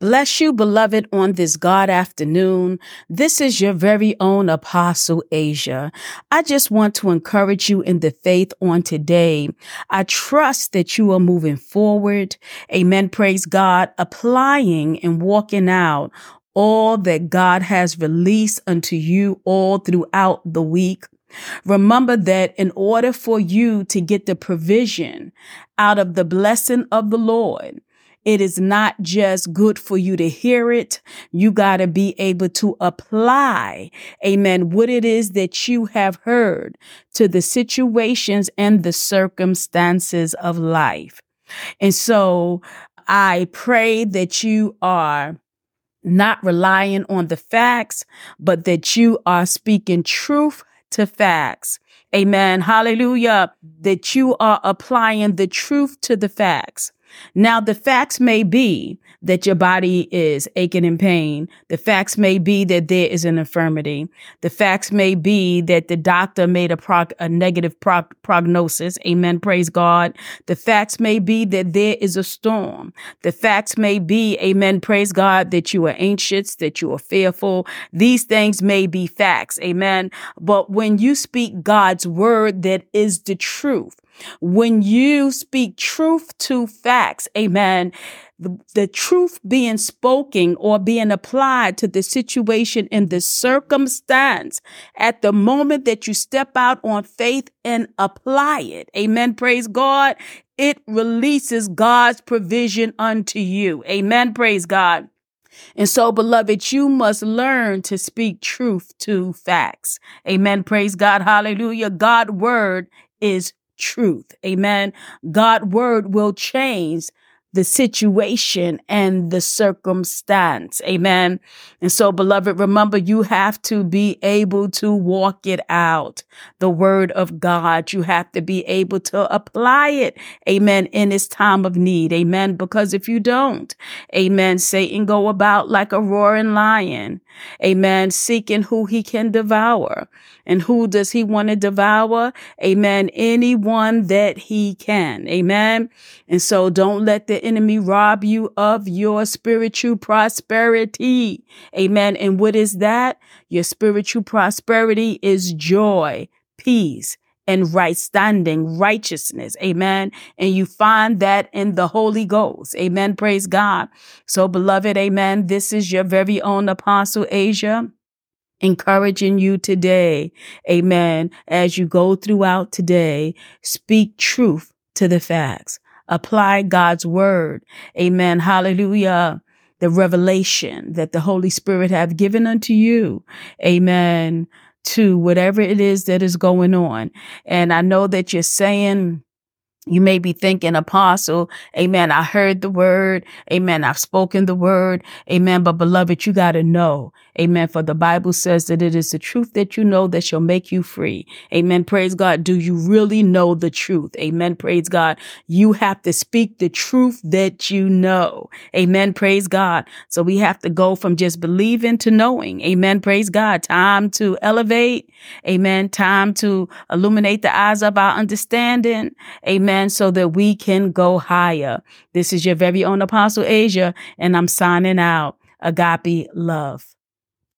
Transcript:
Bless you, beloved, on this God afternoon. This is your very own Apostle Asia. I just want to encourage you in the faith on today. I trust that you are moving forward. Amen. Praise God. Applying and walking out all that God has released unto you all throughout the week. Remember that in order for you to get the provision out of the blessing of the Lord, it is not just good for you to hear it. You got to be able to apply, amen, what it is that you have heard to the situations and the circumstances of life. And so I pray that you are not relying on the facts, but that you are speaking truth to facts. Amen. Hallelujah. That you are applying the truth to the facts. Now, the facts may be that your body is aching in pain. The facts may be that there is an infirmity. The facts may be that the doctor made a, prog- a negative prog- prognosis. Amen. Praise God. The facts may be that there is a storm. The facts may be, amen. Praise God, that you are anxious, that you are fearful. These things may be facts. Amen. But when you speak God's word, that is the truth. When you speak truth to facts, amen, the, the, truth being spoken or being applied to the situation in the circumstance at the moment that you step out on faith and apply it. Amen. Praise God. It releases God's provision unto you. Amen. Praise God. And so, beloved, you must learn to speak truth to facts. Amen. Praise God. Hallelujah. God word is truth. Amen. God word will change the situation and the circumstance. Amen. And so, beloved, remember you have to be able to walk it out. The word of God. You have to be able to apply it. Amen. In its time of need. Amen. Because if you don't, amen, Satan go about like a roaring lion. Amen. Seeking who he can devour. And who does he want to devour? Amen. Anyone that he can. Amen. And so don't let enemy rob you of your spiritual prosperity. Amen. And what is that? Your spiritual prosperity is joy, peace, and right standing, righteousness. Amen. And you find that in the Holy Ghost. Amen. Praise God. So, beloved, amen. This is your very own Apostle Asia encouraging you today. Amen. As you go throughout today, speak truth to the facts. Apply God's word. Amen. Hallelujah. The revelation that the Holy Spirit have given unto you. Amen. To whatever it is that is going on. And I know that you're saying, you may be thinking, Apostle, Amen. I heard the word. Amen. I've spoken the word. Amen. But beloved, you got to know. Amen. For the Bible says that it is the truth that you know that shall make you free. Amen. Praise God. Do you really know the truth? Amen. Praise God. You have to speak the truth that you know. Amen. Praise God. So we have to go from just believing to knowing. Amen. Praise God. Time to elevate. Amen. Time to illuminate the eyes of our understanding. Amen Amen. So that we can go higher. This is your very own Apostle Asia, and I'm signing out. Agape love.